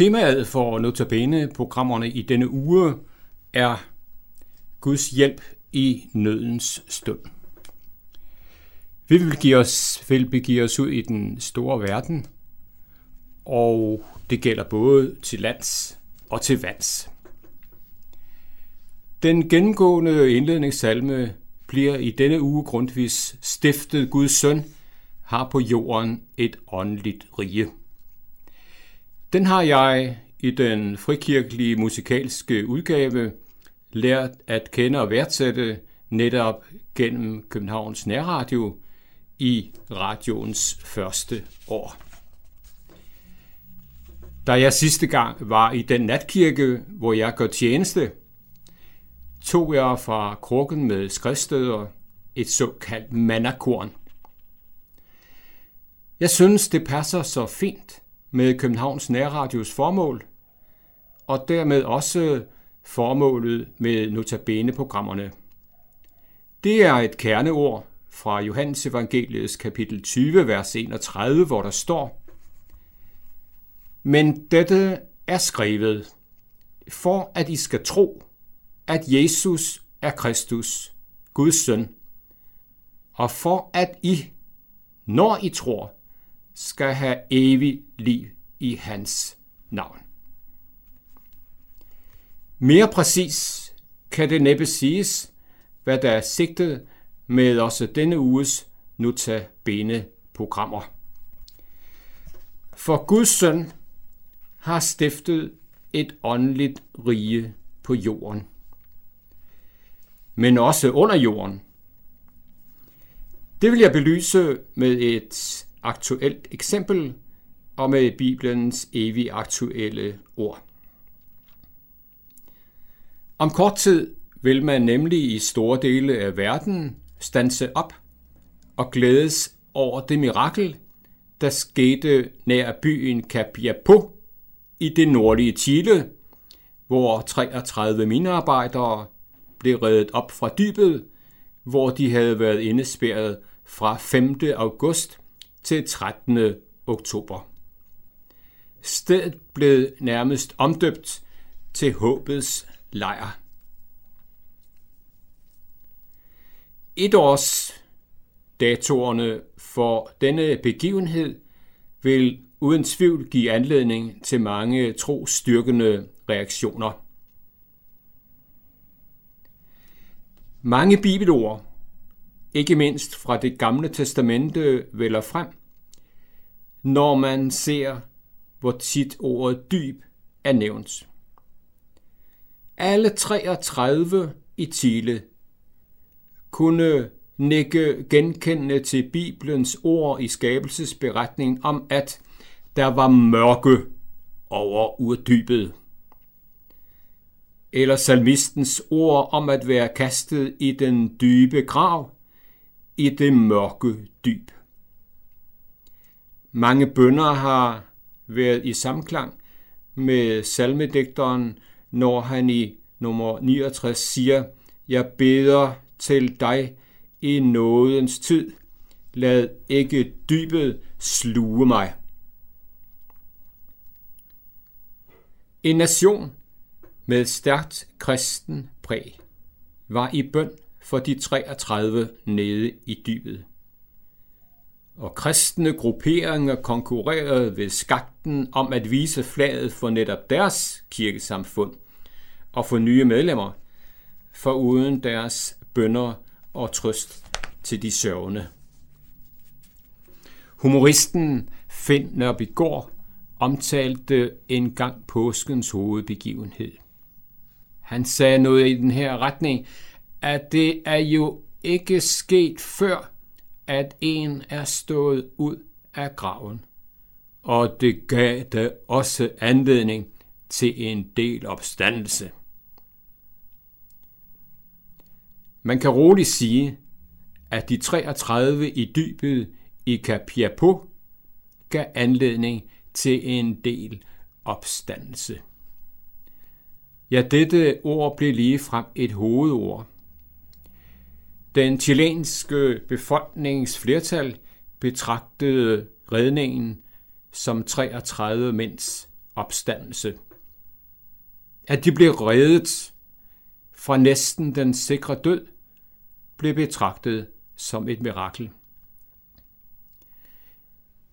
Temaet for Notabene-programmerne i denne uge er Guds hjælp i nødens stund. Vi vil, give os, vil begive os ud i den store verden, og det gælder både til lands og til vands. Den gennemgående indledningssalme bliver i denne uge grundvis stiftet Guds søn har på jorden et åndeligt rige. Den har jeg i den frikirkelige musikalske udgave lært at kende og værdsætte netop gennem Københavns Nærradio i radioens første år. Da jeg sidste gang var i den natkirke, hvor jeg gør tjeneste, tog jeg fra krukken med skriftsteder et såkaldt mannakorn. Jeg synes, det passer så fint med Københavns Nærradios formål, og dermed også formålet med notabene-programmerne. Det er et kerneord fra Johannes Evangeliets kapitel 20, vers 31, hvor der står, Men dette er skrevet, for at I skal tro, at Jesus er Kristus, Guds søn, og for at I, når I tror, skal have evig liv i hans navn. Mere præcis kan det næppe siges, hvad der er sigtet med også denne uges Nuta Bene programmer. For Guds søn har stiftet et åndeligt rige på jorden. Men også under jorden. Det vil jeg belyse med et aktuelt eksempel og med Bibelens evig aktuelle ord. Om kort tid vil man nemlig i store dele af verden stanse op og glædes over det mirakel, der skete nær byen Capiapo i det nordlige Chile, hvor 33 minearbejdere blev reddet op fra dybet, hvor de havde været indespærret fra 5. august til 13. oktober. Stedet blev nærmest omdøbt til håbets lejr. Et års datorerne for denne begivenhed vil uden tvivl give anledning til mange trostyrkende reaktioner. Mange bibelord ikke mindst fra det gamle testamente, vælger frem, når man ser, hvor tit ordet dyb er nævnt. Alle 33 i Chile kunne nikke genkendende til Bibelens ord i skabelsesberetningen om, at der var mørke over urdybet. Eller salmistens ord om at være kastet i den dybe grav, i det mørke dyb. Mange bønder har været i samklang med salmedigteren, når han i nummer 69 siger, Jeg beder til dig i nådens tid. Lad ikke dybet sluge mig. En nation med stærkt kristen præg var i bøn for de 33 nede i dybet. Og kristne grupperinger konkurrerede ved skakten om at vise flaget for netop deres kirkesamfund og for nye medlemmer, for uden deres bønder og trøst til de sørgende. Humoristen Finn Nørbygård omtalte en gang påskens hovedbegivenhed. Han sagde noget i den her retning, at det er jo ikke sket før, at en er stået ud af graven. Og det gav da også anledning til en del opstandelse. Man kan roligt sige, at de 33 i dybet i Capiapo gav anledning til en del opstandelse. Ja, dette ord blev lige frem et hovedord. Den chilenske befolkningsflertal betragtede redningen som 33 mænds opstandelse. At de blev reddet fra næsten den sikre død, blev betragtet som et mirakel.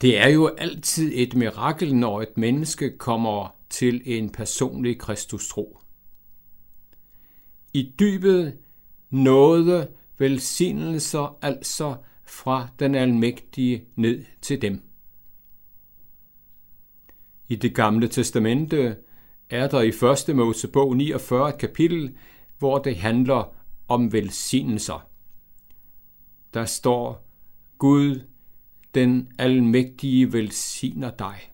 Det er jo altid et mirakel, når et menneske kommer til en personlig Kristustro. I dybet nåede velsignelser altså fra den almægtige ned til dem. I det gamle testamente er der i 1. Mosebog 49 et kapitel, hvor det handler om velsignelser. Der står, Gud, den almægtige velsigner dig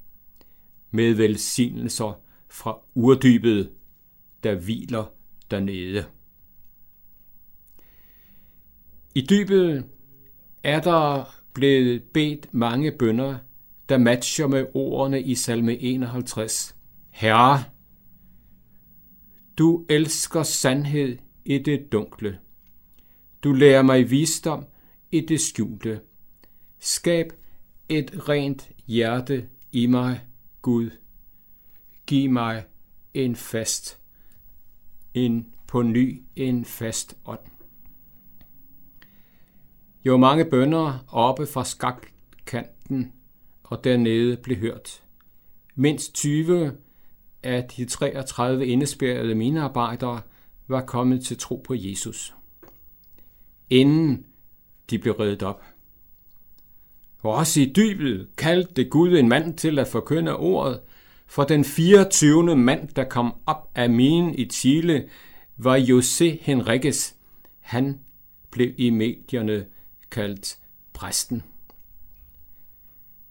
med velsignelser fra urdybet, der hviler dernede. I dybet er der blevet bedt mange bønder, der matcher med ordene i salme 51. Herre, du elsker sandhed i det dunkle. Du lærer mig visdom i det skjulte. Skab et rent hjerte i mig, Gud. Giv mig en fast, en på ny en fast ånd. Jo mange bønder oppe fra skakkanten og dernede blev hørt. Mindst 20 af de 33 indespærrede minearbejdere var kommet til tro på Jesus. Inden de blev reddet op. Og også i dybet kaldte Gud en mand til at forkynde ordet, for den 24. mand, der kom op af minen i Chile, var Jose Henriques. Han blev i medierne kaldt præsten.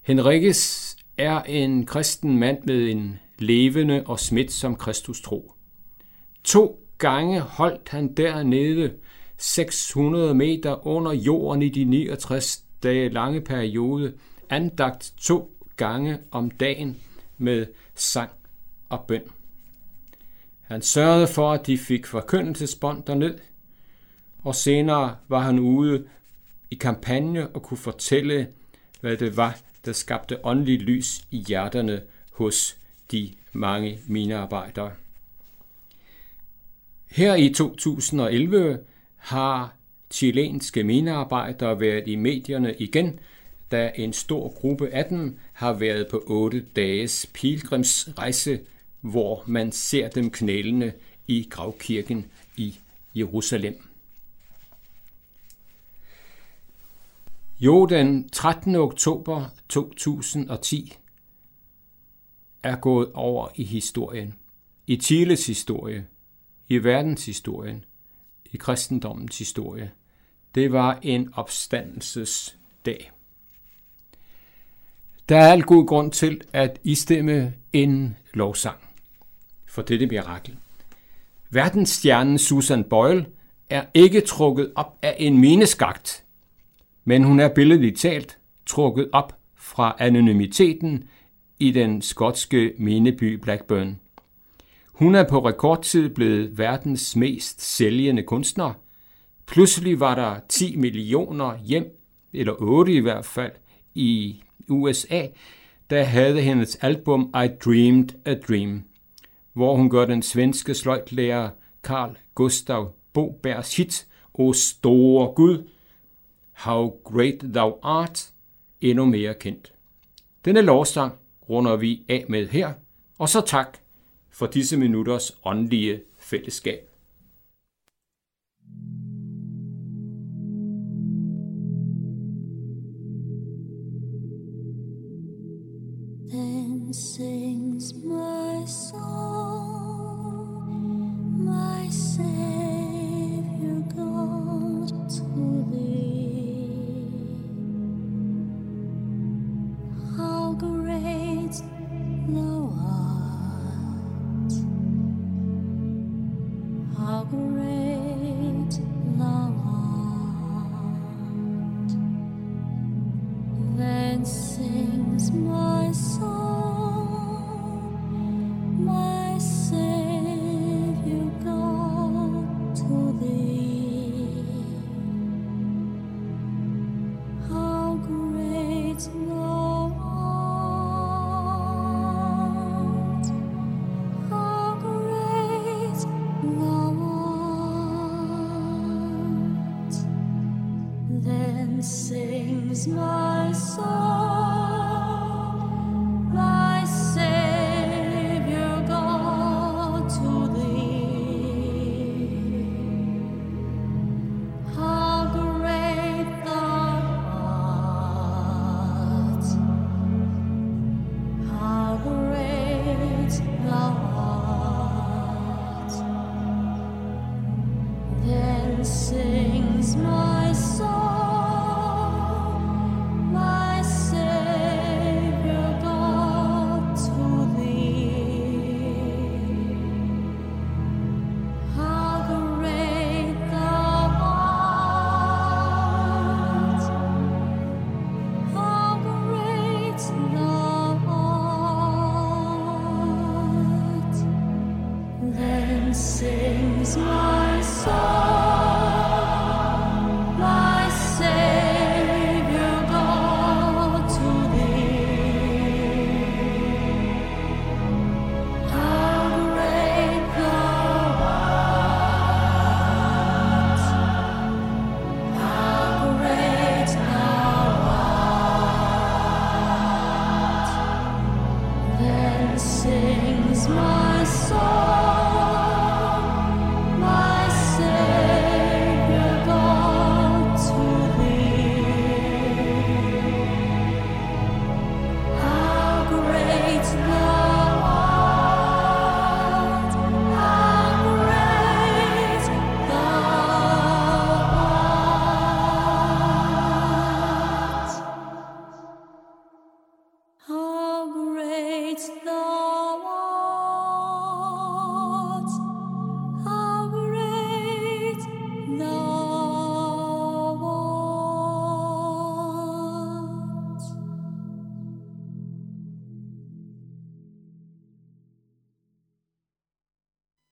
Henriques er en kristen mand med en levende og smitsom Kristus tro. To gange holdt han dernede 600 meter under jorden i de 69 dage lange periode, andagt to gange om dagen med sang og bøn. Han sørgede for, at de fik forkyndelsesbånd derned, og senere var han ude i kampagne og kunne fortælle, hvad det var, der skabte åndelig lys i hjerterne hos de mange minearbejdere. Her i 2011 har chilenske minearbejdere været i medierne igen, da en stor gruppe af dem har været på otte dages pilgrimsrejse, hvor man ser dem knælende i gravkirken i Jerusalem. Jo, den 13. oktober 2010 er gået over i historien. I Chiles historie, i verdenshistorien, i kristendommens historie. Det var en opstandelsesdag. Der er al god grund til at istemme en lovsang for dette mirakel. Verdensstjernen Susan Boyle er ikke trukket op af en mineskagt, men hun er billedligt talt trukket op fra anonymiteten i den skotske mineby Blackburn. Hun er på rekordtid blevet verdens mest sælgende kunstner. Pludselig var der 10 millioner hjem, eller 8 i hvert fald, i USA, der havde hendes album I Dreamed a Dream, hvor hun gør den svenske sløjtlærer Carl Gustav Bobergs hit O store Gud, How Great Thou Art endnu mere kendt. Denne lovsang runder vi af med her, og så tak for disse minutters åndelige fællesskab. not.